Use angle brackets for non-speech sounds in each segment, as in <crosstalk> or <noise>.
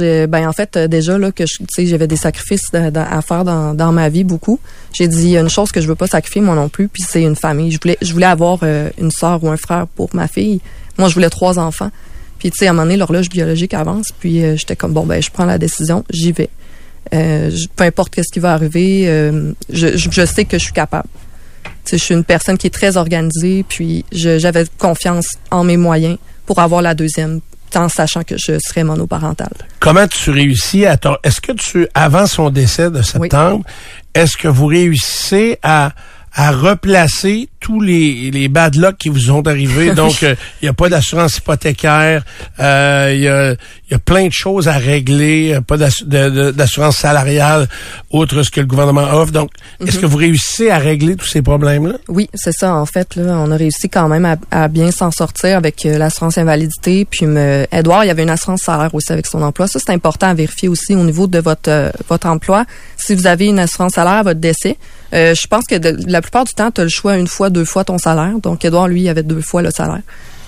Ben en fait euh, déjà là que j'avais des sacrifices à faire dans, dans, ma vie beaucoup. J'ai dit une chose que je veux pas sacrifier moi non plus puis c'est une famille. Je voulais je voulais avoir euh, une sœur ou un frère pour ma fille. Moi je voulais trois enfants. Puis tu sais à un moment donné l'horloge biologique avance puis euh, j'étais comme bon ben je prends la décision, j'y vais. peu importe ce qui va arriver, je, je, sais que je suis capable. je suis une personne qui est très organisée puis j'avais confiance en mes moyens pour avoir la deuxième en sachant que je serais monoparentale. Comment tu réussis à... Est-ce que tu, avant son décès de septembre, est-ce que vous réussissez à à replacer tous les, les bad luck qui vous sont arrivés. <laughs> Donc, il euh, n'y a pas d'assurance hypothécaire, il euh, y, a, y, a, plein de choses à régler, pas d'assurance salariale, autre ce que le gouvernement offre. Donc, est-ce mhm. que vous réussissez à régler tous ces problèmes-là? Oui, c'est ça. En fait, là, on a réussi quand même à, à bien s'en sortir avec euh, l'assurance invalidité. Puis, me, Edouard, il y avait une assurance salaire aussi avec son emploi. Ça, c'est important à vérifier aussi au niveau de votre, votre emploi. Si vous avez une assurance salaire à votre décès, je pense que de, la plupart du temps, tu as le choix une fois, deux fois ton salaire. Donc, Edouard, lui, il avait deux fois le salaire.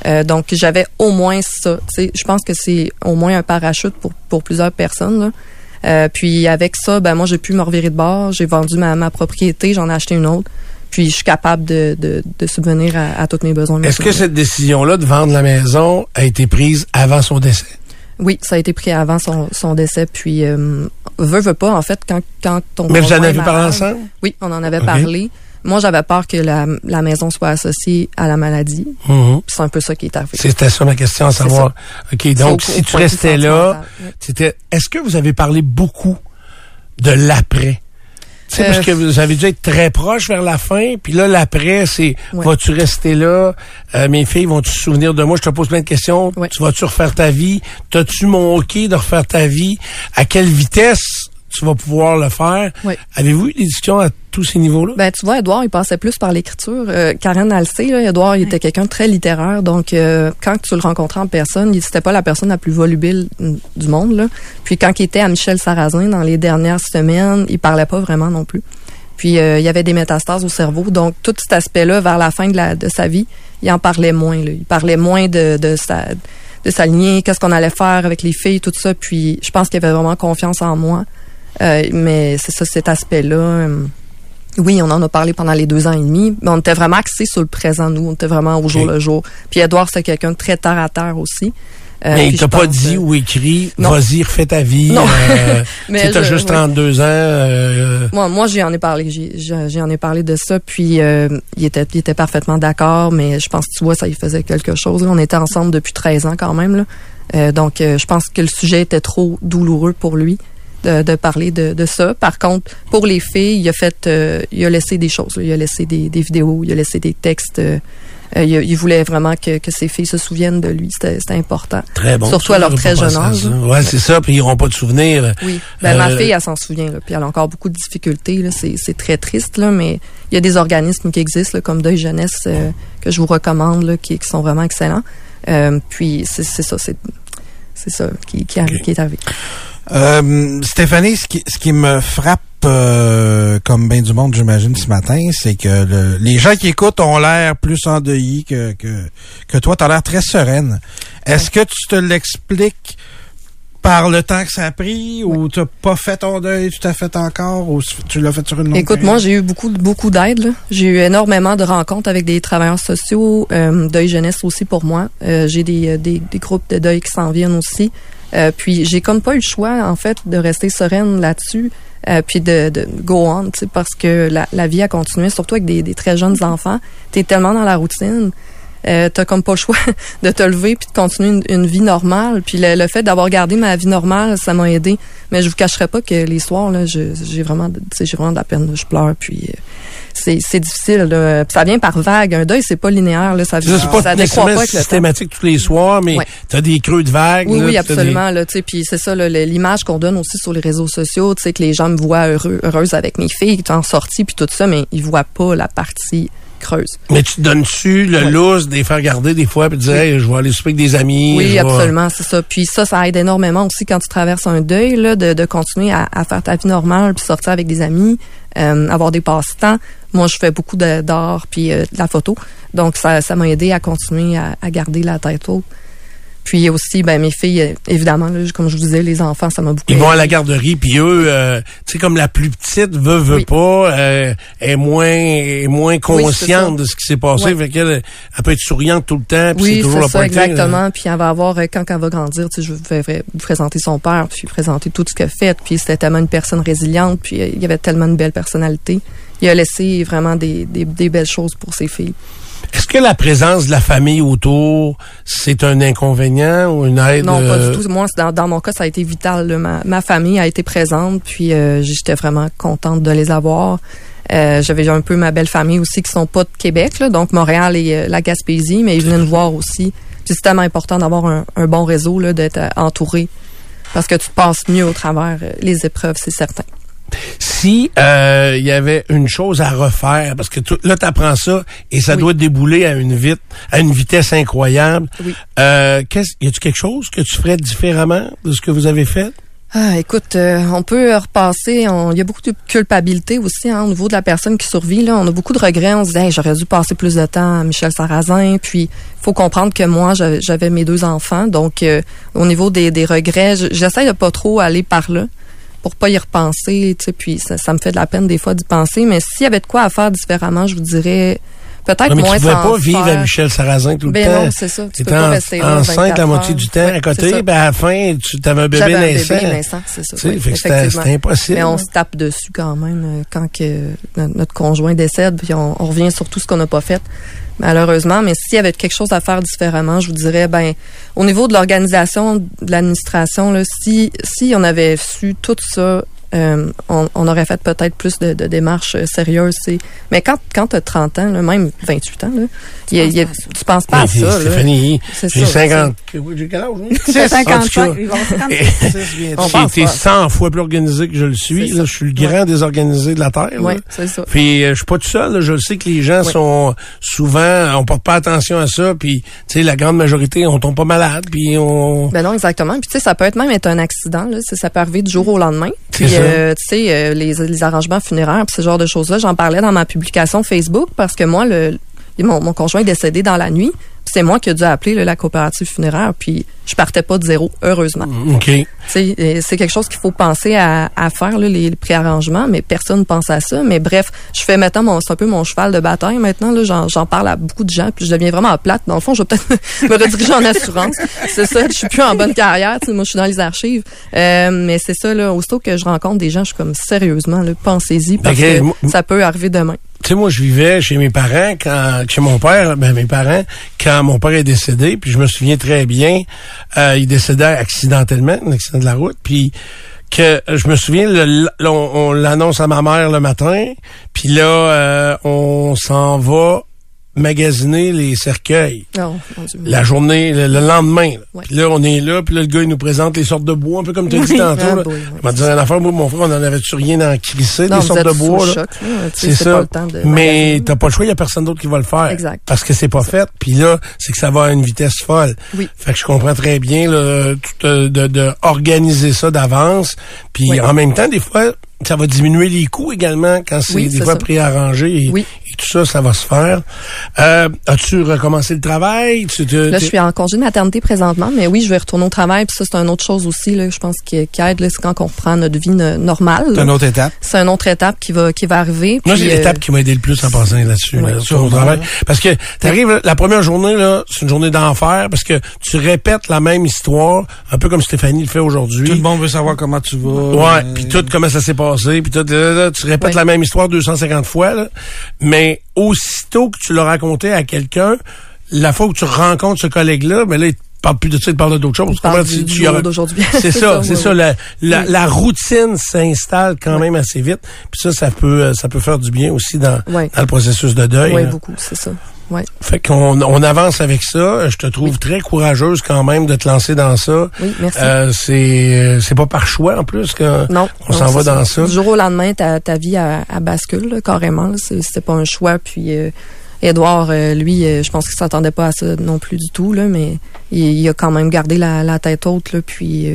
Euh, donc, j'avais au moins ça. Je pense que c'est au moins un parachute pour, pour plusieurs personnes. Euh, puis avec ça, ben moi, j'ai pu me revirer de bord. J'ai vendu ma, ma propriété, j'en ai acheté une autre. Puis je suis capable de, de, de subvenir à, à tous mes besoins. Est-ce que cette décision-là de vendre la maison a été prise avant son décès? Oui, ça a été pris avant son, son décès. Puis, euh, veut, veut pas, en fait, quand, quand ton Mais vous en avez parlé ensemble? Oui, on en avait parlé. Moi, j'avais peur que la, la, maison soit associée à la maladie. Mhm. C'est un peu ça qui est arrivé. C'était ça ma question à savoir. OK, donc si tu restais là, c'était est-ce que vous avez parlé beaucoup de l'après? Tu sais, parce que vous avez dû être très proche vers la fin, puis là, l'après, c'est vas-tu rester là? Euh, mes filles vont-tu se souvenir de moi? Je te pose plein de questions. Tu vas-tu refaire ta vie? T'as-tu mon OK de refaire ta vie? À quelle vitesse tu vas pouvoir le faire. Avez-vous eu des discussions à tous ces niveaux-là? Ben, tu vois, Edouard, il passait plus par l'écriture. Euh, Karen là, Edouard, il était quelqu'un de très littéraire. Donc, euh, quand tu le rencontrais en personne, il c'était pas la personne la plus volubile du monde. Là. Puis, quand il était à Michel Sarrazin dans les dernières semaines, il parlait pas vraiment non plus. Puis, euh, il y avait des métastases au cerveau. Donc, tout cet aspect-là, vers la fin de, la, de sa vie, il en parlait moins. Là. Il parlait moins de, de sa de s'aligner, qu'est-ce qu'on allait faire avec les filles, tout ça. Puis, je pense qu'il avait vraiment confiance en moi. Euh, mais c'est ça, cet aspect-là. Euh, oui, on en a parlé pendant les deux ans et demi, mais on était vraiment axé sur le présent, nous. On était vraiment au jour le jour. Puis Edouard, c'est quelqu'un de très terre à terre aussi. Euh, mais il t'a pas dit ou écrit, vas-y, refais ta vie. Non. Euh, <laughs> mais t'as juste 32 ans. Euh, moi, moi, j'en ai parlé. J'en ai parlé de ça. Puis il était, il était parfaitement d'accord. Mais je pense, tu vois, ça il faisait quelque chose. On était ensemble depuis 13 ans quand même. Là. donc, je pense que le sujet était trop douloureux pour lui de, parler de, de, ça. Par contre, pour les filles, il a fait, euh, il a laissé des choses. Il a laissé des, des, vidéos, il a laissé des textes. Euh, euh, il, il, voulait vraiment que, que ses filles se souviennent de lui. C'était important. Très bon. Surtout à leur très jeune âge. Ouais, c'est ça. Puis ils n'auront pas de souvenirs. Oui. Ben, ma fille, elle s'en souvient. Là, puis elle a encore beaucoup de difficultés. C'est très triste, là, mais il y a des organismes qui existent, là, comme Deuil Jeunesse, que je vous recommande, là, qui, qui sont vraiment excellents. puis c'est ça, c'est ça qui, qui, qui est arrivé. Euh, Stéphanie, ce qui, ce qui me frappe euh, comme bien du monde, j'imagine, ce matin, c'est que les gens qui écoutent ont l'air plus endeuillés que, que, que toi. Tu as l'air très sereine. Est-ce que tu te l'expliques par le temps que ça a pris ou tu n'as pas fait ton deuil tout à fait encore ou tu l'as fait sur une longue Écoute, moi, j'ai eu beaucoup, beaucoup d'aide. J'ai eu énormément de rencontres avec des travailleurs sociaux, euh, deuil jeunesse aussi pour moi. Euh, j'ai des, des, des, groupes de deuil qui s'en viennent aussi. Euh, puis j'ai comme pas eu le choix en fait de rester sereine là-dessus. Euh, puis de, de go on, parce que la, vie a continué, surtout avec des, des très jeunes enfants. Tu es tellement dans la routine. Euh, t'as comme pas le choix <laughs> de te lever puis de continuer une, vie normale. Puis le, fait d'avoir gardé ma vie normale, ça m'a aidé. Mais je vous cacherai pas que les soirs j'ai vraiment, j'ai vraiment de la peine. Je pleure puis c'est difficile. Ça vient par vague. Un deuil, c'est pas linéaire. Là. Ça, ça, pas ça décroît pas systématique tous les soirs, mais tu as des creux de vagues. Oui, là, oui, absolument. Là, puis c'est ça, l'image qu'on donne aussi sur les réseaux sociaux, tu sais, que les gens me voient heureux, heureuse avec mes filles, qui sont sorties, puis tout ça, mais ils voient pas la partie creuse. Mais tu te donnes-tu le lousse des faire garder des fois puis dire je vais aller souper avec des amis. Oui, absolument, c'est ça. Puis ça, ça aide énormément aussi quand tu traverses un deuil là, de, de continuer à, à, faire ta vie normale puis sortir avec des amis, euh, avoir des passe-temps. Moi, je fais beaucoup d'art puis euh, de la photo, donc ça, m'a aidé à continuer à garder la tête haute. Puis aussi, ben mes filles, euh, évidemment, comme je vous disais, les enfants, ça m'a beaucoup. Ils vont à la garderie, puis eux, euh, tu sais, comme la plus petite veut veut pas, euh, est moins est moins consciente de ce qui s'est passé, fait qu'elle elle peut être souriante tout le temps, puis c'est toujours la ça, exactement. Puis elle va avoir quand elle va grandir, tu sais, je vais vous présenter son père, puis présenter tout ce qu'elle fait, puis c'était tellement une personne résiliente, puis il y avait tellement une belle personnalité. Il a laissé vraiment des, des, des belles choses pour ses filles. Est-ce que la présence de la famille autour, c'est un inconvénient ou une aide? Non, pas du euh, tout. Moi, dans, dans mon cas, ça a été vital. Ma, ma, famille a été présente, puis euh, j'étais vraiment contente de les avoir. Euh, J'avais un peu ma belle famille aussi qui sont pas de Québec, là, donc Montréal et euh, la Gaspésie, mais ils venaient nous voir aussi. c'est tellement important d'avoir un, un, bon réseau, d'être entouré, parce que tu passes mieux au travers les épreuves, c'est certain si euh, il y avait une chose à refaire, parce que là, tu apprends ça et ça doit débouler à une vite, à une vitesse incroyable. Oui. Euh, y a-tu quelque chose que tu ferais différemment de ce que vous avez fait? Ah, écoute, euh, on peut repasser. Il y a beaucoup de culpabilité aussi hein, au niveau de la personne qui survit. Là, on a beaucoup de regrets. On se dit, j'aurais dû passer plus de temps à Michel Sarrazin. Puis, faut comprendre que moi, j'avais mes deux enfants. Donc, euh, au niveau des, des regrets, j'essaie de pas trop aller par là pour pas y repenser, tu sais, puis ça, ça, me fait de la peine des fois d'y penser. Mais s'il y avait de quoi à faire différemment, je vous dirais peut-être mais moins tu pouvais pas vivre à Michel Sarrazin tout le ben temps. non, c'est ça. Tu peux pas rester là enceinte la moitié du temps à côté, ben à la fin, tu avais un bébé naissant. un bébé naissant, c'est ça. Oui, c'était impossible. Mais on se tape dessus quand même euh, quand que notre conjoint décède, puis on, on revient sur tout ce qu'on n'a pas fait malheureusement. Mais s'il y avait quelque chose à faire différemment, je vous dirais, ben, au niveau de l'organisation, de l'administration, si, si on avait su tout ça euh, on, on, aurait fait peut-être plus de, de, démarches euh, sérieuses. Mais quand, quand tu as 30 ans, là, même 28 ans, là, tu, y a, y a, tu penses pas à ça. <laughs> Stéphanie, j'ai 50... J'ai quel âge? <laughs> J'ai 55. <laughs> J'ai été 100 fois plus organisé que je le suis. Là, je suis le grand désorganisé de la Terre. Oui, c'est ça. Puis euh, je suis pas tout seul. Là, je sais que les gens sont souvent... On porte pas attention à ça. Puis, tu sais, la grande majorité, on tombe pas malade. Puis on... Ben non, exactement. Puis, tu sais, ça peut être même être un accident. Là, ça peut arriver du jour au lendemain. Puis, euh, tu sais, euh, les, arrangements funéraires, ce genre de choses-là, j'en parlais dans ma publication Facebook parce que moi, le, mon conjoint est décédé dans la nuit c'est moi qui ai dû appeler la coopérative funéraire, puis je partais pas de zéro, heureusement. Mm, OK. C'est quelque chose qu'il faut penser à, à faire, là, les, préarrangements, mais personne ne pense à ça. Mais bref, je fais maintenant, c'est un peu mon cheval de bataille maintenant. J'en parle à beaucoup de gens, puis je deviens vraiment plate. Dans le fond, je vais peut-être <laughs> me rediriger en assurance. C'est ça, je suis plus en bonne carrière. Moi, je suis dans les archives. Euh, mais c'est ça, là, aussitôt que je rencontre des gens, je suis comme sérieusement, pensez-y, parce que ça peut arriver demain tu sais, moi, je vivais chez mes parents, quand, chez mon père, ben, mes parents, quand mon père est décédé, puis je me souviens très bien, euh, il décédait accidentellement, un accident de la route, puis que je me souviens, on, l'annonce à ma mère le matin, puis là, euh, on s'en va magasiner les cercueils. Oh, la journée, le, lendemain. Puis là, on est là, puis là, le gars, il nous présente les sortes de bois, un peu comme tu as dit tantôt. Ah, m'a dit une affaire, moi, mon frère, on en avait-tu rien dans crisser, des sortes de bois. C'est ça. Mais t'as pas le choix, il y a personne d'autre qui va le faire. Exact. Parce que c'est pas fait. Puis là, c'est que ça va à une vitesse folle. Oui. Fait que je comprends très bien là, tout, euh, de, de, organiser ça d'avance. Puis en même temps, des fois, ça va diminuer les coûts également quand c'est des fois préarrangé et, oui. et, tout ça, ça va se faire. Euh, As-tu recommencé le travail? Tu, là, je suis en congé de maternité présentement, mais oui, je vais retourner au travail. Puis ça, c'est une autre chose aussi, là, je pense, qui, qui aide, c'est quand on reprend notre vie normale. C'est une autre étape. C'est une autre étape qui va qui va arriver. Moi, c'est l'étape euh, qui m'a aidé le plus en passant là-dessus, là, sur mon travail. Parce que t'arrives, la première journée, là, c'est une journée d'enfer parce que tu répètes la même histoire, un peu comme Stéphanie le fait aujourd'hui. Tout le monde veut savoir comment tu vas. Ouais, puis tout comment ça s'est passé, puis tu répètes la même histoire 250 fois, là, mais aussitôt que tu l'as raconté à quelqu'un, la fois où tu rencontres ce collègue-là, mais ben là, il te parles plus de ça, tu parles d'autres choses. d'aujourd'hui. <laughs> C'est ça, <laughs> c'est ça. La, la, routine s'installe quand même assez vite. Puis ça, ça peut, ça peut faire du bien aussi dans, dans le processus de deuil. Oui, beaucoup, c'est ça. Ouais. Fait qu'on on avance avec ça. Je te trouve très courageuse quand même de te lancer dans ça. Oui, merci. Euh, c'est c'est pas par choix en plus qu'on on s'en va dans ça. Du jour au lendemain, ta, ta vie a, bascule carrément. C'était pas un choix. Puis euh, Edouard, euh, lui, euh, je pense qu'il s'attendait pas à ça non plus du tout là, mais il, a quand même gardé la, la tête haute là. Puis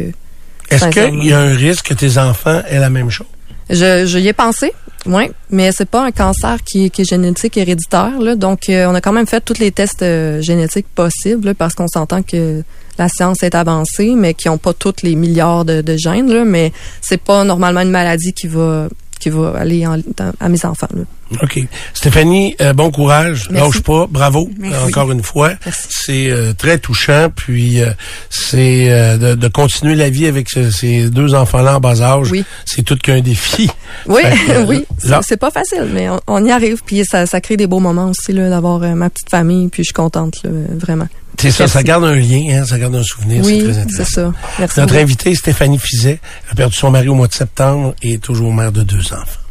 est-ce qu'il y a un risque que tes enfants aient la même chose? Je, je y ai pensé. Oui, mais c'est pas un cancer qui, est génétique héréditaire. Là. Donc, euh, on a quand même fait tous les tests euh, génétiques possibles parce qu'on s'entend que la science est avancée, mais qui n'ont pas tous les milliards de, de gènes. Là, mais c'est pas normalement une maladie qui va qui va aller à mes enfants. Là. OK. Stéphanie, euh, bon courage. Lâche pas. Bravo, encore une fois. C'est euh, très touchant. Puis, euh, c'est de, continuer la vie avec ces deux enfants-là en bas âge. Oui. C'est tout qu'un défi. Oui, <laughs> oui. C'est pas facile, mais on, y arrive. Puis, ça, ça crée des beaux moments aussi d'avoir ma petite famille. Puis, je suis contente, vraiment. C'est ça, ça garde un lien, hein, ça garde un souvenir. Oui, c'est très intéressant. c'est ça. Merci Notre invitée, Stéphanie Fizet, a perdu son mari au mois de septembre et est toujours mère de deux enfants.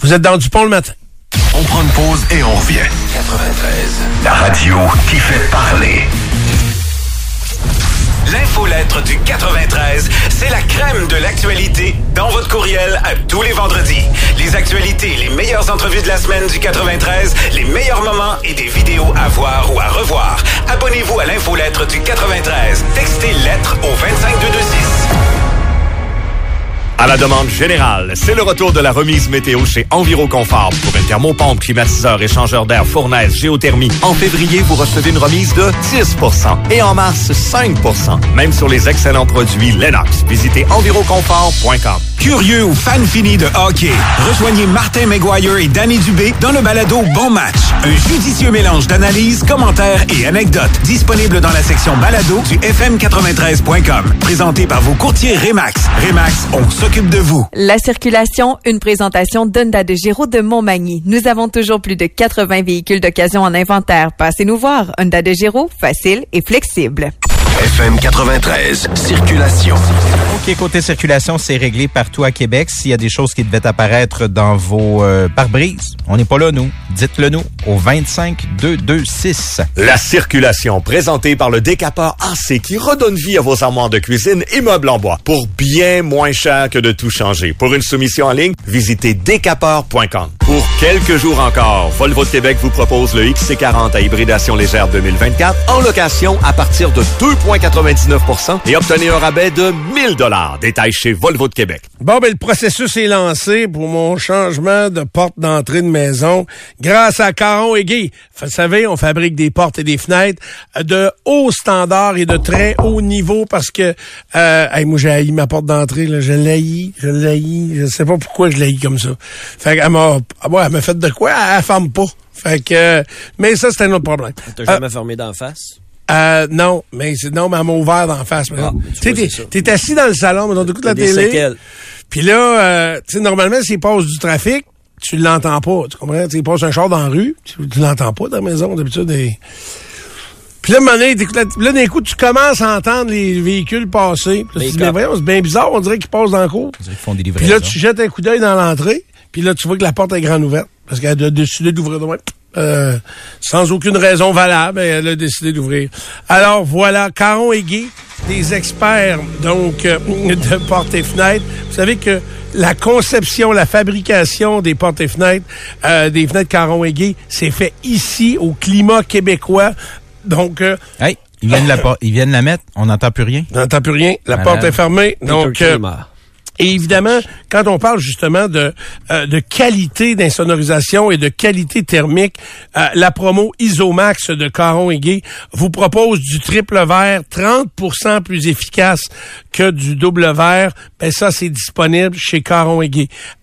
Vous êtes dans Dupont le matin. On prend une pause et on revient. 93. La radio qui fait parler. L'infolettre du 93, c'est la crème de l'actualité dans votre courriel à tous les vendredis. Les actualités, les meilleures entrevues de la semaine du 93, les meilleurs moments et des vidéos à voir ou à revoir. Abonnez-vous à l'infolettre du 93. Textez lettre au 25226. À la demande générale, c'est le retour de la remise météo chez Enviroconfort pour une thermopompe, climatiseur, échangeur d'air, fournaise, géothermie. En février, vous recevez une remise de 10% et en mars, 5% même sur les excellents produits Lennox. Visitez enviroconfort.com. Curieux ou fan fini de hockey, rejoignez Martin McGuire et Danny Dubé dans le balado Bon Match. Un judicieux mélange d'analyses, commentaires et anecdotes disponible dans la section balado du fm93.com. Présenté par vos courtiers Remax. Remax, on se La circulation, une présentation d'Honda de Géraud de Montmagny. Nous avons toujours plus de 80 véhicules d'occasion en inventaire. Passez nous voir. Honda de Géraud, facile et flexible. FM 93, circulation. OK, côté circulation, c'est réglé partout à Québec. S'il y a des choses qui devaient apparaître dans vos euh, pare-brises, on n'est pas là, nous. Dites-le nous au 25 226. La circulation, présentée par le décapeur AC qui redonne vie à vos armoires de cuisine et meubles en bois pour bien moins cher que de tout changer. Pour une soumission en ligne, visitez décapeur.com. Pour quelques jours encore, Volvo de Québec vous propose le XC40 à hybridation légère 2024 en location à partir de 2 99% et obtenez un rabais de 1000 dollars. Détail chez Volvo de Québec. Bon, ben, le processus est lancé pour mon changement de porte d'entrée de maison grâce à Caron et Guy. Vous savez, on fabrique des portes et des fenêtres de haut standard et de très haut niveau parce que, euh, moi, j'ai haï ma porte d'entrée. Je l'haïs, je l'haïs. Je sais pas pourquoi je l'haïs comme ça. Fait qu'elle m'a, ah, elle m'a fait de quoi? Elle, ferme pas. Fait que, mais ça, c'était un autre problème. T'as jamais euh, fermé d'en face? Euh, non, mais c'est non, mais elle m'a ouvert d'en face. Ah, tu sais, t'es assis dans le salon, mais t'écoutes la télé. Puis là, euh, tu sais, normalement, s'il passe du trafic, tu l'entends pas. Tu comprends? il passe un char dans la rue, tu, l'entends pas dans la maison, d'habitude. Des... Puis là, un moment donné, là, d'un coup, tu commences à entendre les véhicules passer. Puis là, tu dis, mais voyons, c'est bien bizarre, on dirait qu'ils passent dans le cours. Puis là, tu jettes un coup d'œil dans l'entrée, puis là, tu vois que la porte est grande ouverte. Parce qu'elle a décidé d'ouvrir de. Euh, sans aucune raison valable, elle a décidé d'ouvrir. Alors voilà, Caron et Guy, des experts donc euh, de portes et fenêtres. Vous savez que la conception, la fabrication des portes et fenêtres, euh, des fenêtres Caron et Guy, c'est fait ici au climat québécois. Donc, hey, ils viennent, la, ils viennent la mettre, on n'entend plus rien. On n'entend plus rien, la porte est fermée. Donc, et évidemment, quand on parle justement de, euh, de qualité d'insonorisation et de qualité thermique, euh, la promo Isomax de Caron et vous propose du triple verre 30% plus efficace que du double verre. Ben ça, c'est disponible chez Caron et.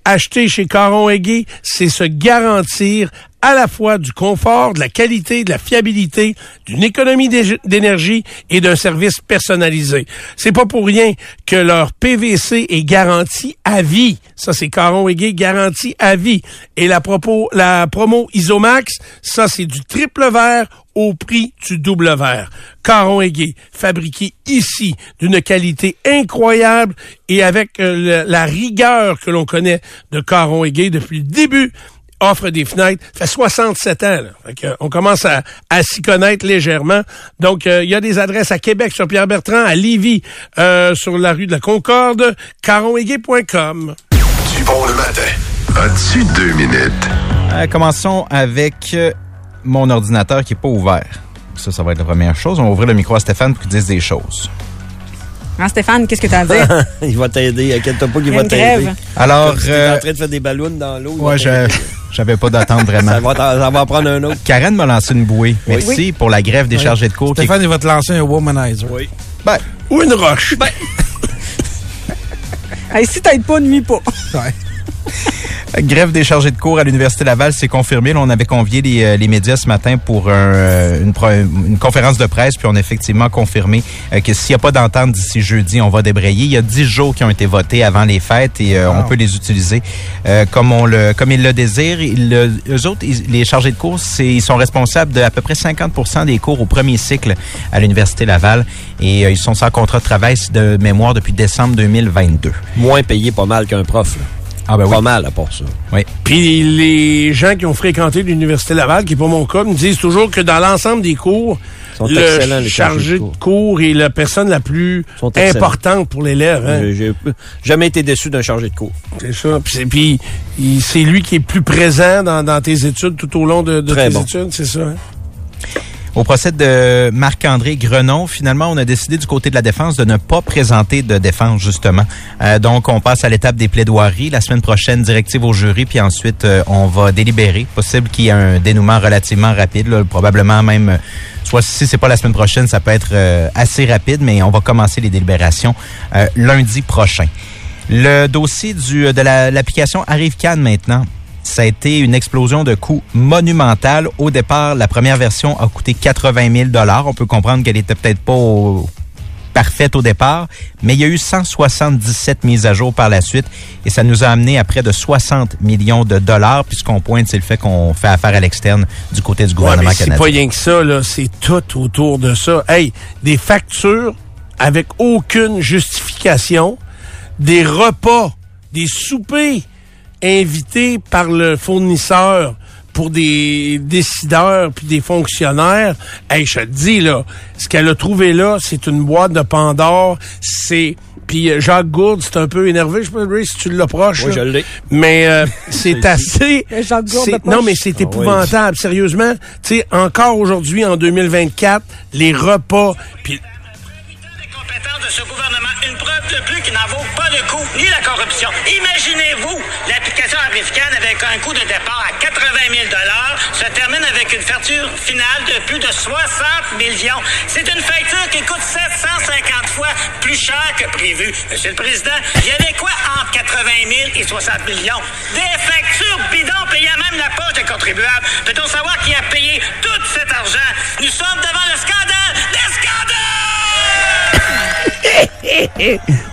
Acheter chez Caron et c'est se garantir à la fois du confort, de la qualité, de la fiabilité, d'une économie d'énergie et d'un service personnalisé. C'est pas pour rien que leur PVC est garanti à vie. Ça, c'est Caron Gay, garanti à vie. Et la, propos, la promo Isomax, ça, c'est du triple vert au prix du double verre. Caron Aigué, fabriqué ici d'une qualité incroyable et avec euh, la rigueur que l'on connaît de Caron Aigué depuis le début offre des fenêtres. Ça fait 67 ans. Là. on commence à, s'y connaître légèrement. Donc, euh, il y a des adresses à Québec sur Pierre-Bertrand, à Lévis, euh, sur la rue de la Concorde, caronhégué.com. Du bon le matin. As-tu deux minutes? commençons avec mon ordinateur qui n'est pas ouvert. Ça, ça va être la première chose. On va ouvrir le micro à Stéphane pour qu'il dise des choses. Hein, Stéphane, qu'est-ce que tu as à dire? <laughs> il va t'aider. Inquiète-toi pas qu'il va t'aider. Alors. Tu es en train de faire des ballons dans l'eau. Ouais, j'avais pas d'attente <laughs> vraiment. ça, va ça va en prendre un autre. Karen m'a lancé une bouée. Merci pour la grève des chargés de cours. Stéphane, il va te lancer un womanizer. Oui. Ben, ou une roche. Ben. <laughs> hey, si t'aides pas, nuit pas. Ouais. <laughs> Grève des chargés de cours à l'Université Laval, c'est confirmé. on avait convié les, euh, les, médias ce matin pour euh, une, une, conférence de presse, puis on a effectivement confirmé euh, que s'il n'y a pas d'entente d'ici jeudi, on va débrayer. Il y a dix jours qui ont été votés avant les fêtes et on peut les utiliser comme on le comme ils le désirent. Ils, eux autres, les chargés de cours, ils sont responsables de à peu près 50 des cours au premier cycle à l'Université Laval et ils sont sans contrat de travail de mémoire depuis décembre 2022. Moins payé pas mal qu'un prof. Là. Ah ben Pas mal à part ça. Oui. Puis les gens qui ont fréquenté l'Université Laval, qui n'est pas mon cas, me disent toujours que dans l'ensemble des cours, le chargé de cours est la personne la plus importante pour l'élève. Hein? J'ai jamais été déçu d'un chargé de cours. C'est ça. Puis c'est lui qui est plus présent dans, tes études tout au long de, tes études, c'est ça. Hein? Au procès de Marc-André Grenon, finalement, on a décidé du côté de la défense de ne pas présenter de défense, justement. Euh, donc, on passe à l'étape des plaidoiries. La semaine prochaine, directive au jury, puis ensuite, euh, on va délibérer. Possible qu'il y ait un dénouement relativement rapide, probablement même... Euh, soit si c'est pas la semaine prochaine, ça peut être assez rapide, mais on va commencer les délibérations lundi prochain. Le dossier de l'application Arrive Cannes maintenant ça a été une explosion de coûts monumentale. Au départ, la première version a coûté 80 000 On peut comprendre qu'elle était peut-être pas parfaite au départ, mais il y a eu 177 mises à jour par la suite et ça nous a amené à près de 60 millions de dollars. Puisqu'on pointe, c'est le fait qu'on fait affaire à l'externe du côté du gouvernement ouais, C'est pas rien que ça, là. C'est tout autour de ça. Hey, des factures avec aucune justification, des repas, des soupers invité par le fournisseur pour des décideurs puis des fonctionnaires, hey, je te dis là, ce qu'elle a trouvé là, c'est une boîte de Pandore, c'est puis euh, Jacques Gourde, c'est un peu énervé, je sais pas si tu l'approches. Oui, je l'ai. Mais euh, <laughs> c'est assez Jacques Gourde Non, mais c'est ah épouvantable, sérieusement. Tu sais, encore aujourd'hui en 2024, les repas puis de ce gouvernement une preuve de plus qui n'en vaut pas le coup, ni la corruption. Imaginez-vous, avec un coût de départ à 80 000 se termine avec une facture finale de plus de 60 millions. C'est une facture qui coûte 750 fois plus cher que prévu. Monsieur le Président, il y avait quoi entre 80 000 et 60 millions? Des factures bidons payant même la poche des contribuables. Peut-on savoir qui a payé tout cet argent? Nous sommes devant le scandale des <laughs>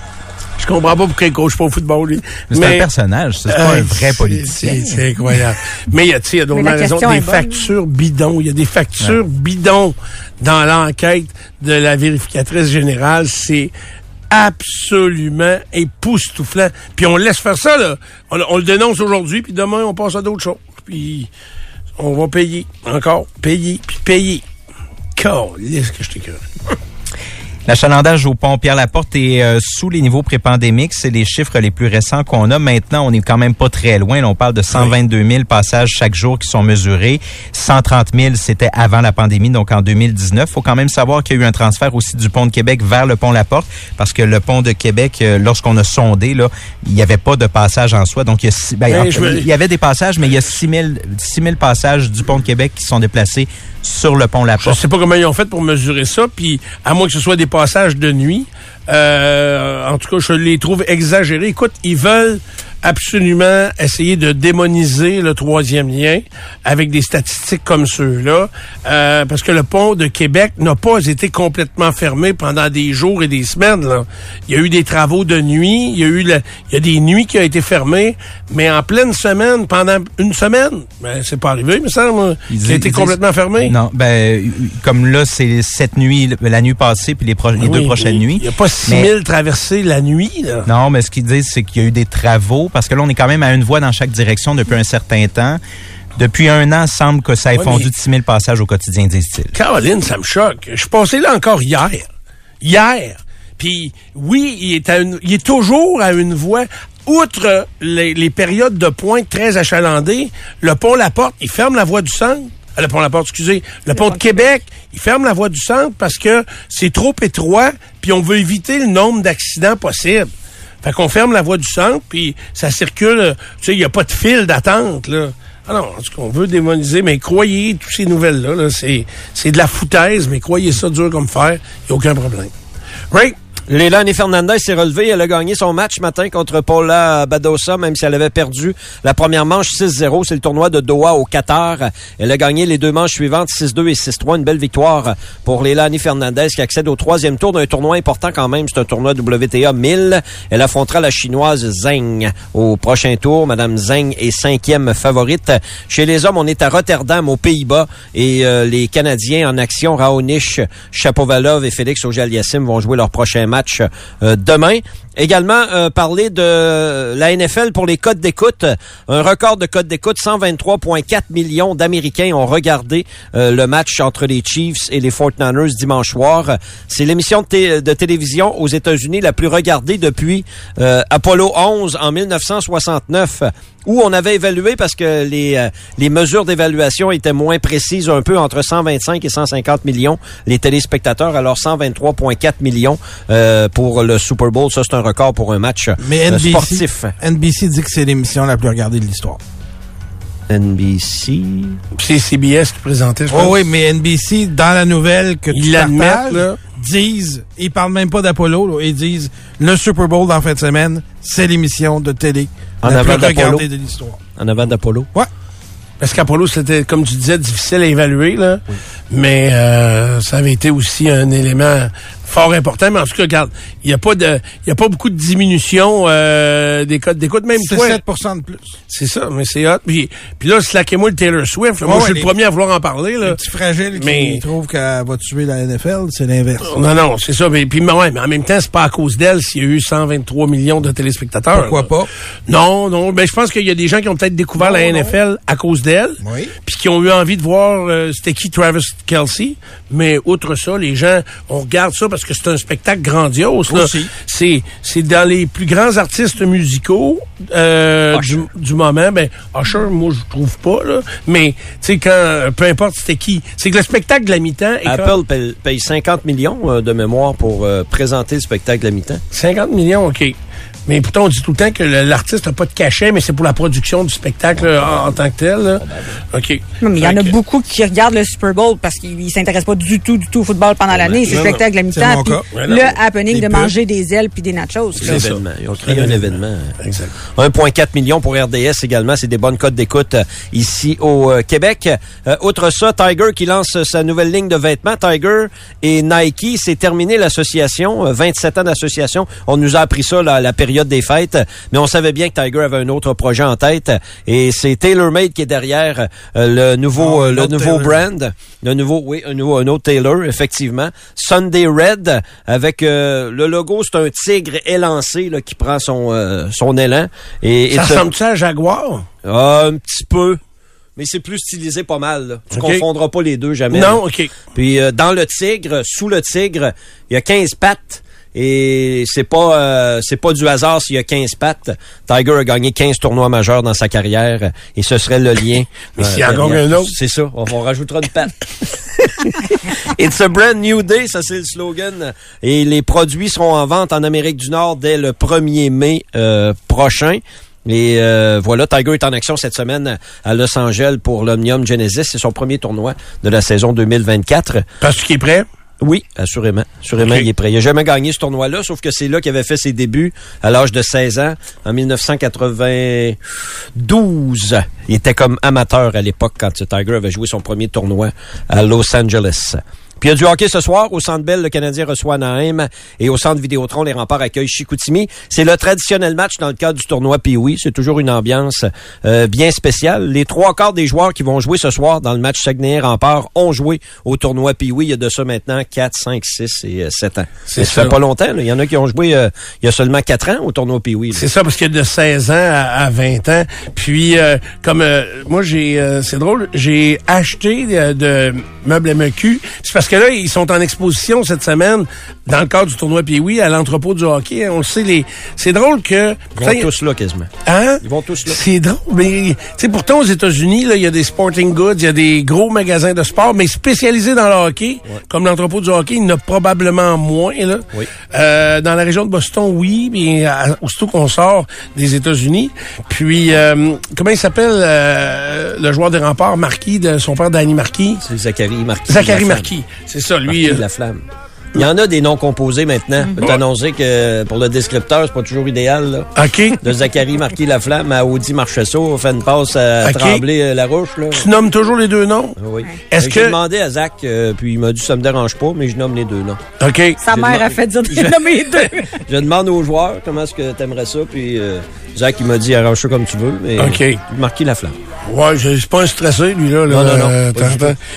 Je comprends pas pourquoi il coach pas au football, lui. C'est un personnage, c'est pas un vrai politicien. C'est incroyable. Mais il y a, il y a d'autres raisons. Des factures bidons. Il y a des factures bidons dans l'enquête de la vérificatrice générale. C'est absolument époustouflant. Puis on laisse faire ça, là. On, le dénonce aujourd'hui, puis demain, on passe à d'autres choses. Puis on va payer. Encore. Payer, puis payer. Qu'est-ce que je t'écris. <laughs> L'achalandage au pont Pierre-Laporte est euh, sous les niveaux pré-pandémiques. C'est les chiffres les plus récents qu'on a. Maintenant, on est quand même pas très loin. on parle de 122 000 passages chaque jour qui sont mesurés. 130 000, c'était avant la pandémie, donc en 2019. faut quand même savoir qu'il y a eu un transfert aussi du pont de Québec vers le pont Laporte, parce que le pont de Québec, euh, lorsqu'on a sondé, là, il n'y avait pas de passage en soi. Donc, il y, a, ben, il y avait des passages, mais il y a 6 000, passages du pont de Québec qui sont déplacés sur le pont Laporte. Je sais pas comment ils ont fait pour mesurer ça, puis à moins que ce soit des passages de nuit. Euh, en tout cas, je les trouve exagérés. Écoute, ils veulent absolument essayer de démoniser le troisième lien avec des statistiques comme ceux-là, euh, parce que le pont de Québec n'a pas été complètement fermé pendant des jours et des semaines. Là. Il y a eu des travaux de nuit, il y a eu il y a des nuits qui ont été fermées, mais en pleine semaine, pendant une semaine, ben, c'est pas arrivé, me semble, il a été complètement fermé. Non, ben comme là, c'est cette nuit, la nuit passée, puis les, les deux prochaines nuits. Il n'y a pas 6000 traversées la nuit. Là. Non, mais ce qu'ils disent, c'est qu'il y a eu des travaux parce que là, on est quand même à une voie dans chaque direction depuis un certain temps. Depuis un an, semble que ça ait fondu de 6 000 passages au quotidien, disent-ils. Caroline, ça me choque. Je suis passé là encore hier. Hier. Puis oui, il est, il est toujours à une voie. Outre les, périodes de pointe très achalandées, le pont La Porte, il ferme la voie du centre. Euh, le pont La Porte, excusez. Le, pont de Québec, il ferme la voie du centre parce que c'est trop étroit, puis on veut éviter le nombre d'accidents possibles. Fait qu'on ferme la voie du centre, puis ça circule. Tu sais, il n'y a pas de fil d'attente, là. Ah non, en tout cas, on veut démoniser, mais croyez, toutes ces nouvelles-là, -là, c'est, c'est de la foutaise, mais croyez ça dur comme fer, il a aucun problème. Right? Leilani Fernandez s'est relevée. Elle a gagné son match matin contre Paula Badosa, même si elle avait perdu la première manche 6-0. C'est le tournoi de Doha au Qatar. Elle a gagné les deux manches suivantes 6-2 et 6-3. Une belle victoire pour Leilani Fernandez qui accède au troisième tour d'un tournoi important quand même. C'est un tournoi WTA 1000. Elle affrontera la chinoise Zheng au prochain tour. Madame Zheng est cinquième favorite. Chez les hommes, on est à Rotterdam, aux Pays-Bas. Et euh, les Canadiens en action, Raonic, Chapovalov et Félix auger vont jouer leur prochain match match euh, demain. Également, euh, parler de la NFL pour les codes d'écoute. Un record de codes d'écoute, 123,4 millions d'Américains ont regardé euh, le match entre les Chiefs et les 49ers dimanche soir. C'est l'émission de, télévision aux États-Unis la plus regardée depuis Apollo 11 en 1969 où on avait évalué parce que les, euh, les mesures d'évaluation étaient moins précises, un peu entre 125 et 150 millions les téléspectateurs, alors 123,4 millions euh, pour le Super Bowl. Ça, c'est un record pour un match Mais NBC, sportif. NBC dit que c'est l'émission la plus regardée de l'histoire. NBC. C'est CBS qui présentait, je oh, oui, mais NBC, dans la nouvelle que tu partages, disent, ils parlent même pas d'Apollo, ils disent le Super Bowl dans la fin de semaine, c'est l'émission de télé en la avant plus regardée de l'histoire. En avant d'Apollo? Ouais. Parce qu'Apollo, c'était, comme tu disais, difficile à évaluer, là. Mais euh, ça avait été aussi un élément fort important. Mais en tout cas, regarde, il n'y a pas de, il a pas beaucoup de diminution euh, des codes d'écoute. Même c'est 7% de plus. C'est ça, mais c'est hot. Puis, puis là, slaquez-moi le Taylor Swift. moi, je suis le premier à vouloir en parler. Là. Les petits fragiles mais... qui trouvent qu'elle va tuer la NFL, c'est l'inverse. Non, non, c'est ça. Mais, puis, ouais, mais en même temps, c'est pas à cause d'elle s'il y a eu 123 millions de téléspectateurs. Pourquoi pas? Non, non. Ben, je pense qu'il y a des gens qui ont peut-être découvert la NFL à cause d'elle. Oui. Puis qui ont eu envie de voir euh, c'était qui Travis Kelsey. Mais outre ça, les gens, on regarde ça parce que c'est un spectacle grandiose. C'est, c'est dans les plus grands artistes musicaux euh, du, du, moment. Ben, Usher, moi, je trouve pas. Là. Mais, tu sais, quand, peu importe c'était qui, c'est que le spectacle de la mi-temps... Apple paye, 50 millions euh, de mémoire pour euh, présenter le spectacle de la mi-temps. 50 millions, OK. Mais pourtant, on dit tout le temps que l'artiste n'a pas de cachet, mais c'est pour la production du spectacle en, tant que tel. OK. mais il y en a beaucoup qui regardent le Super Bowl parce qu'ils ne s'intéressent pas du tout, du tout au football pendant l'année. C'est le spectacle à mi-temps. le happening de manger des ailes puis des nachos. C'est l'événement. Ils ont créé un événement. Exact. 1,4 million pour RDS également. C'est des bonnes codes d'écoute euh, ici au euh, Québec. Euh, outre ça, Tiger qui lance sa nouvelle ligne de vêtements. Tiger et Nike, c'est terminé l'association. 27 ans d'association. On nous a appris ça la période des fêtes, mais on savait bien que Tiger avait un autre projet en tête et c'est TaylorMade qui est derrière euh, le nouveau ah, euh, le nouveau brand, le nouveau oui, un nouveau un autre Taylor effectivement, Sunday Red avec euh, le logo c'est un tigre élancé là, qui prend son son élan et, ça ressemble à un jaguar? Ah, un petit peu mais c'est plus stylisé pas mal. Là. Tu confondras pas les deux jamais. Non, OK. Puis dans le tigre, sous le tigre, il y a 15 pattes et c'est pas euh, c'est pas du hasard s'il y a 15 pattes. Tiger a gagné 15 tournois majeurs dans sa carrière et ce serait le lien. <laughs> Mais s'il y a encore un autre. C'est ça, on, on rajoutera une patte. <laughs> It's a brand new day, ça c'est le slogan. Et les produits seront en vente en Amérique du Nord dès le 1er mai euh, prochain. Et euh, voilà, Tiger est en action cette semaine à Los Angeles pour l'Omnium Genesis. C'est son premier tournoi de la saison 2024. Parce qu'il est prêt? Oui, assurément. Assurément, il est prêt. Il n'a jamais gagné ce tournoi-là, sauf que c'est là qu'il avait fait ses débuts à l'âge de 16 ans, en 1992. Il était comme amateur à l'époque quand Tiger avait joué son premier tournoi à Los Angeles. Puis il y a du hockey ce soir. Au Centre Bell, le Canadien reçoit Naheim. Et au Centre Vidéotron, les remparts accueillent Chicoutimi. C'est le traditionnel match dans le cadre du tournoi Puis oui, c'est toujours une ambiance euh, bien spéciale. Les trois quarts des joueurs qui vont jouer ce soir dans le match Saguenay-Rempart ont joué au tournoi Puis oui. Il y a de ça maintenant 4, 5, 6 et 7 ans. Ça fait pas longtemps. Il y en a qui ont joué euh, il y a seulement 4 ans au tournoi Puis oui. C'est ça, parce qu'il y a de 16 ans à, 20 ans. Puis, euh, comme moi, j'ai, c'est drôle, j'ai acheté de, meubles MQ. C'est parce que là, ils sont en exposition cette semaine dans le cadre du tournoi Pee-Wee à l'entrepôt du hockey. On le sait, les... c'est drôle que... Ils vont tous là, quasiment. Hein? Ils vont tous là. C'est drôle, mais, tu sais, pourtant, aux États-Unis, il y a des sporting goods, il y a des gros magasins de sport, mais spécialisés dans le hockey, comme l'entrepôt du hockey, il y en a probablement moins, là. Oui. Euh, dans la région de Boston, oui, mais aussitôt qu'on sort des États-Unis. Puis, euh, comment il s'appelle, euh, le joueur des remparts, Marquis, de son père, Danny Marquis? C'est Zachary Marquis. Zachary Marquis, c'est ça, lui. Marquis de la flamme. Il y en a des noms composés maintenant. Je peux t'annoncer que pour le descripteur, c'est pas toujours idéal. Là. OK. De Zachary Marquis Laflamme à Audi Marchesso, on fait une passe à Trembler euh, la Roche. Là. Tu nommes toujours les deux noms? Oui. Est-ce que... J'ai demandé à Zach, euh, puis il m'a dit ça me dérange pas, mais je nomme les deux noms. OK. Sa mère a fait dire de <laughs> nommer les deux. <laughs> je demande aux joueurs comment est-ce que t'aimerais ça, puis euh, Zach, il m'a dit arrange ça comme tu veux, mais OK. Marquis Laflamme. Ouais, je suis pas un stressé, lui, là. non, non, non. Euh,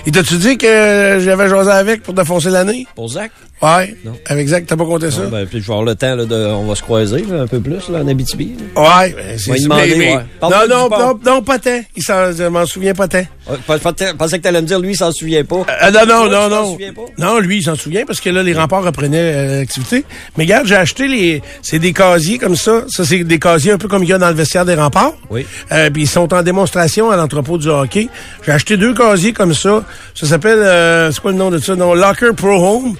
il t'a-tu dit que j'avais joué avec pour défoncer l'année? Pour Zach? Ouais. Non. Avec Zach, t'as pas compté ça? ben, puis je vais avoir le temps, là, de, on va se croiser, là, un peu plus, là, en Abitibi. Ouais, ben, c'est ça. Non, non, non, non, pas tant. Il s'en, je m'en souviens pas tant. Je pensais que t'allais me dire, lui, il s'en souvient pas. Euh, non, non, non, non. Non, lui, il s'en souvient parce que là, les remparts reprenaient euh, l'activité. Mais regarde, j'ai acheté les, c'est des casiers comme ça. Ça, c'est des casiers un peu comme il y a dans le vestiaire des remparts. Oui. Euh, puis ils sont en démonstration à l'entrepôt du hockey. J'ai acheté deux casiers comme ça. Ça s'appelle, euh, c'est quoi le nom de ça? Non, Locker Pro Home.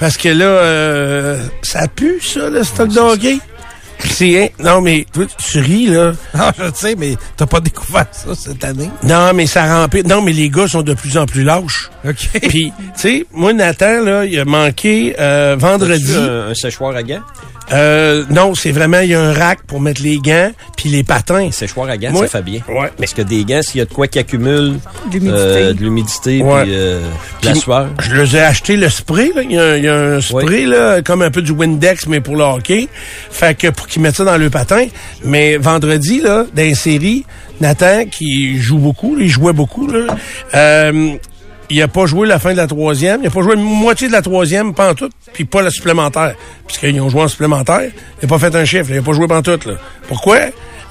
Parce que là, euh, ça pue, ça, le stock de hockey. C'est, hein? non, mais toi, tu ris, là. <laughs> Non, je sais, mais t'as pas découvert ça cette année. Non, mais ça remplit. Non, mais les gars sont de plus en plus lâches. OK. <laughs> Puis, tu sais, moi, Nathan, là, il a manqué euh, vendredi. Un, un séchoir à gants? Euh, non, c'est vraiment, il y a un rack pour mettre les gants puis les patins. Séchoir à gants, ça fait bien. Ouais. Parce que des gants, s'il y a de quoi qui accumule euh, de l'humidité puis euh, la sueur. Je les ai acheté le spray, là. Il y a, un spray, là, comme un peu du Windex, mais pour le hockey. Fait que pour qu'ils mettent ça dans le patin. Mais vendredi, là, dans une série, Nathan, qui joue beaucoup, il jouait beaucoup, là, euh, il a pas joué la fin de la troisième. Il a pas joué la moitié de la troisième, pas en tout, puis pas la supplémentaire. Puisqu'ils ont joué en supplémentaire. Il a pas fait un chiffre. Il a pas joué en tout. Là. Pourquoi?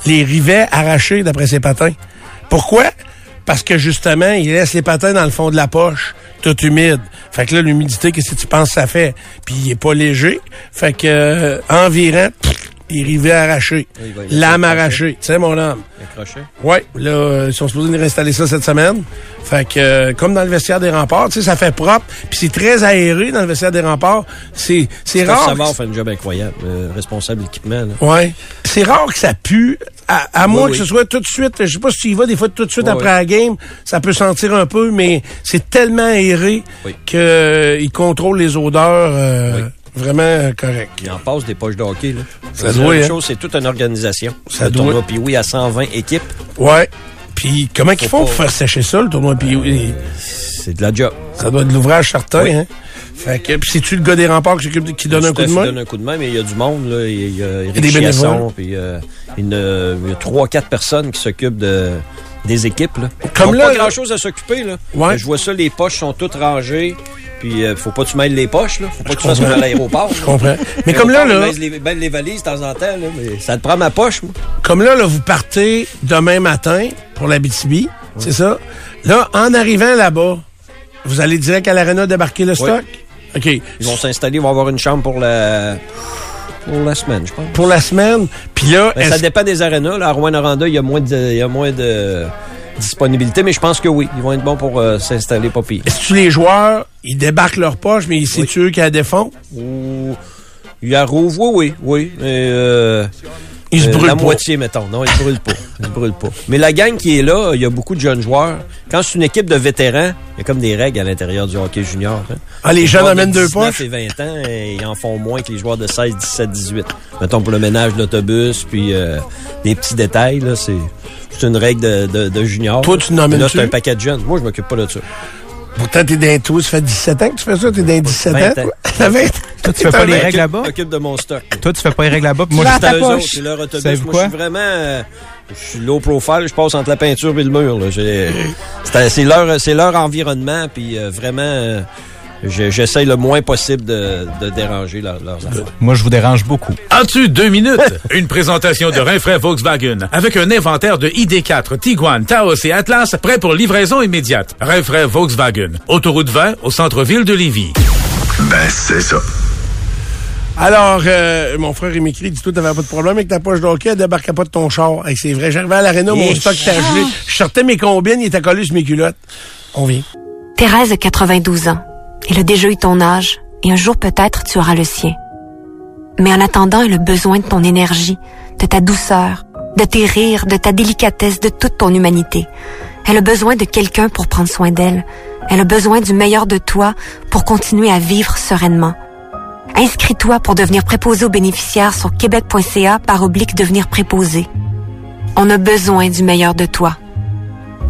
Les rivets arrachés d'après ses patins? Pourquoi? Parce que justement, il laisse les patins dans le fond de la poche, tout humide. Fait que là, l'humidité, qu'est-ce que tu penses ça fait? Puis il est pas léger. Fait que euh, environ les rivets arrachés, lame arrachée. Tu sais, mon homme. Oui, là, euh, ils sont supposés nous réinstaller ça cette semaine. Fait que, euh, comme dans le vestiaire des remparts, tu sais, ça fait propre. Puis c'est très aéré dans le vestiaire des remparts. C'est, c'est rare. Ça va fait un job incroyable. Euh, responsable d'équipement. Oui. C'est rare que ça pue. À, moins que ce soit tout de suite, je sais pas si tu y vas des fois tout de suite après la game, ça peut sentir un peu, mais c'est tellement aéré qu'il contrôle les odeurs vraiment correct. Il en passe des poches de hockey. Là. Ça doit, hein? chose, c'est toute une organisation. Ça doit. Puis oui, à 120 équipes. Ouais. Puis comment qu'ils font pour faire sécher ça, le tournoi puis oui. C'est de la job. Ça doit être de l'ouvrage certain, hein? Fait que, puis c'est-tu le gars des remparts qui, qui donne un coup de main? Qui donne un coup de main, mais il y a du monde, là. Il y a, il y a des bénévoles. Puis euh, il y a trois, quatre personnes qui s'occupent de des équipes, là. Comme là. Pas grand-chose à s'occuper, là. Ouais. Je vois ça, les poches sont toutes rangées. Puis, euh, faut pas que tu mêles les poches, là. Faut pas que tu fasses comme à l'aéroport. Je comprends. Mais comme là, là. Les, ben, les valises de temps en temps, là. Mais ça te prend ma poche, moi. Comme là, là, vous partez demain matin pour la BTB. C'est ça? Là, en arrivant là-bas, vous allez direct à l'aréna débarquer le stock? OK. Ils vont s'installer, ils vont avoir une chambre pour la. Pour la semaine, je pense. Pour la semaine. Puis là. Ben, ça dépend des arénas. Là, à Rouen-Noranda, il y a moins de. Il y a moins de disponibilité, mais je pense que oui, ils vont être bons pour euh, s'installer pas pire. Est-ce que les joueurs, ils débarquent leur poche, mais c'est oui. eux qui la défont? Ou... Il y a Rouve, oui, oui, oui. Mais, euh, Il se Euh, brûle La pas. moitié, mettons. Non, il se brûle pas. <laughs> Il se brûle pas. Mais la gang qui est là, il y a beaucoup de jeunes joueurs. Quand c'est une équipe de vétérans, il y a comme des règles à l'intérieur du hockey junior. hein. Ah, les jeunes de amènent deux 19 poches? et 20 ans, euh, ils en font moins que les joueurs de 16, 17, 18. Mettons pour le ménage de l'autobus, puis euh, des petits détails, là, c'est... C'est une règle de, de, de junior. Toi, tu n'emmènes Là, c'est un paquet de jeunes. Moi, je m'occupe pas de ça. Pourtant, t'es dans toi, ça fait 17 ans que tu fais ça, t'es dans 17 ans. 20 ans. toi. T'as 20 Toi, tu fais pas les règles là-bas? Je m'occupe de mon stock. Toi, tu fais pas les règles là-bas. puis Moi, je poche. autres, c'est leur autobus. Moi, je suis vraiment... euh, je suis low profile, je passe entre la peinture et le mur. C'est leur, c'est leur environnement, puis euh, vraiment, euh, j'essaye le moins possible de, de déranger leur- leurs affaires. moi, je vous dérange beaucoup. As-tu deux minutes? <laughs> Une présentation de Rinfraie Volkswagen avec un inventaire de ID4, Tiguan, Taos et Atlas prêt pour livraison immédiate. Rinfraie Volkswagen. Autoroute 20 au centre-ville de Lévis. Ben, c'est ça. Alors, euh, mon frère, il m'écrit, dit toi, t'avais pas de problème avec ta poche d'hockey, elle débarquait pas de ton char. Hey, c'est vrai, j'arrivais à l'aréna, mon stock était gelé. Je sortais mes combines, il était collé sur mes culottes. On vient. Thérèse a 92 ans. Elle a déjà eu ton âge et un jour peut-être tu auras le sien. Mais en attendant, elle a besoin de ton énergie, de ta douceur, de tes rires, de ta délicatesse, de toute ton humanité. Elle a besoin de quelqu'un pour prendre soin d'elle. Elle a besoin du meilleur de toi pour continuer à vivre sereinement. Inscris-toi pour devenir préposé aux bénéficiaires sur québec.ca par oblique devenir préposé. On a besoin du meilleur de toi.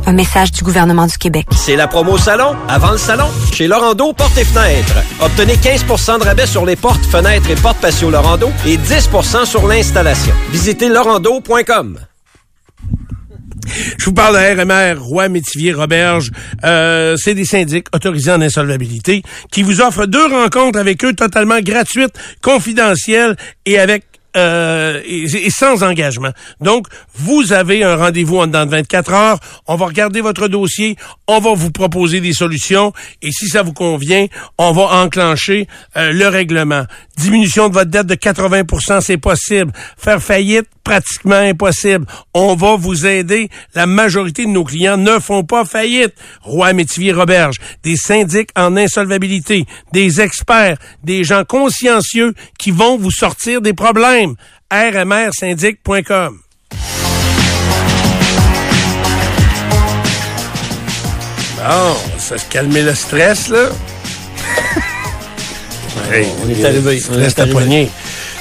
Un message du gouvernement du Québec. C'est la promo salon, avant le salon, chez Lorando Portes et Fenêtres. Obtenez 15 de rabais sur les portes, fenêtres et portes patio Lorando et 10 sur l'installation. Visitez lorando.com. Je vous parle de RMR, Roi, Métivier, Roberge. Euh, c'est des syndics autorisés en insolvabilité qui vous offrent deux rencontres avec eux totalement gratuites, confidentielles et avec euh, et, et sans engagement. Donc, vous avez un rendez-vous en dedans de 24 heures. On va regarder votre dossier. On va vous proposer des solutions. Et si ça vous convient, on va enclencher euh, le règlement. Diminution de votre dette de 80% c'est possible. Faire faillite, pratiquement impossible. On va vous aider. La majorité de nos clients ne font pas faillite. Roi Métivier Roberge, des syndics en insolvabilité, des experts, des gens consciencieux qui vont vous sortir des problèmes. rmrsyndic.com. Bon, ça se calmer le stress, là. <laughs> Hey, On est arrivé. On est Stress à arrivé. poignée.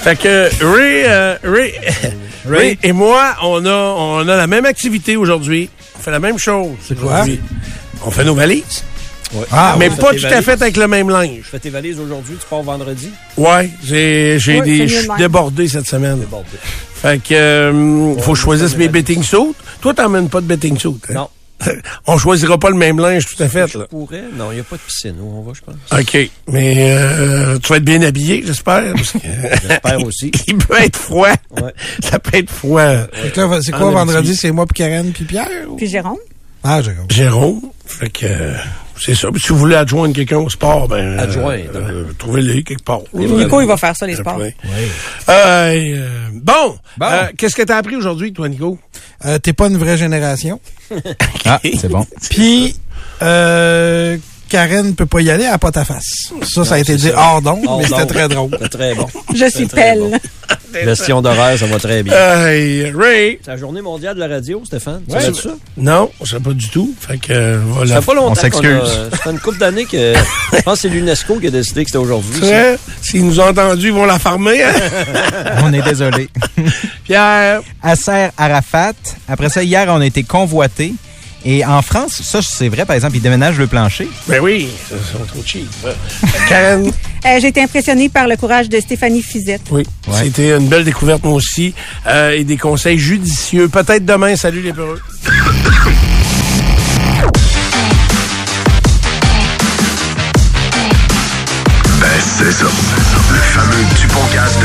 Fait que Ray, euh, <laughs> Ray, Ray et moi, on a, on a la même activité aujourd'hui. On fait la même chose. C'est quoi? On fait nos valises. Ah, mais ouais, pas tout à fait avec le même linge. Tu fais tes valises aujourd'hui, tu pars vendredi? Ouais, j'ai, j'ai des, je suis débordé cette semaine. Bon, Fait que, euh, faut choisir mes betting suits. Toi, t'emmènes pas de betting suits. hein? Non. <laughs> on choisira pas le même linge tout à fait, Je là. pourrais. Non, il n'y a pas de piscine où on va, je pense. OK. Mais, euh, tu vas être bien habillé, j'espère. que- <laughs> J'espère aussi. <laughs> Il peut être froid. Ouais. Ça peut être froid. Que c'est quoi En vendredi? C'est moi, puis Karen, puis Pierre? ou- Puis Jérôme. Ah, compris. Jérôme. Fait que, euh, c'est ça. Puis si vous voulez adjoindre quelqu'un au sport, ben. Adjoindre. euh, Trouvez-le quelque part. Nico, il va faire ça, les sports. Ouais. Euh, euh, bon. Euh, Qu'est-ce que t'as appris aujourd'hui, toi, Nico? Euh, T'es pas une vraie génération. <laughs> Ah, c'est bon. Puis, euh, Karen peut pas y aller, elle a pas ta face. Ça, ça a été dit hors d'onde, Hors mais c'était très drôle. C'est très bon. Je suis pelle. bon. <laughs> Gestion d'horaire, ça va très bien. Hey, Ray. C'est la journée mondiale de la radio, Stéphane? Tu Ouais. savais ça? Non, je sais pas du tout. Fait que, euh, voilà. Ça fait pas longtemps On s'excuse. Ça fait une couple d'années que... Je pense que c'est l'UNESCO qui a décidé que c'était aujourd'hui. C'est ça. vrai? S'ils nous ont entendus, ils vont la farmer. hein? <laughs> On est désolé. Pierre. Asser Arafat. Après ça, hier, on a été convoité. Et en France, ça, c'est vrai, par exemple, ils déménagent le plancher. Ben oui, ils sont trop cheap. Karen? <laughs> Euh, J'ai été impressionnée par le courage de Stéphanie Fizette. Oui, c'était une belle découverte, moi aussi. Euh, et des conseils judicieux. Peut-être demain. Salut les peureux. Ben, c'est ça. Le fameux Dupont-Cast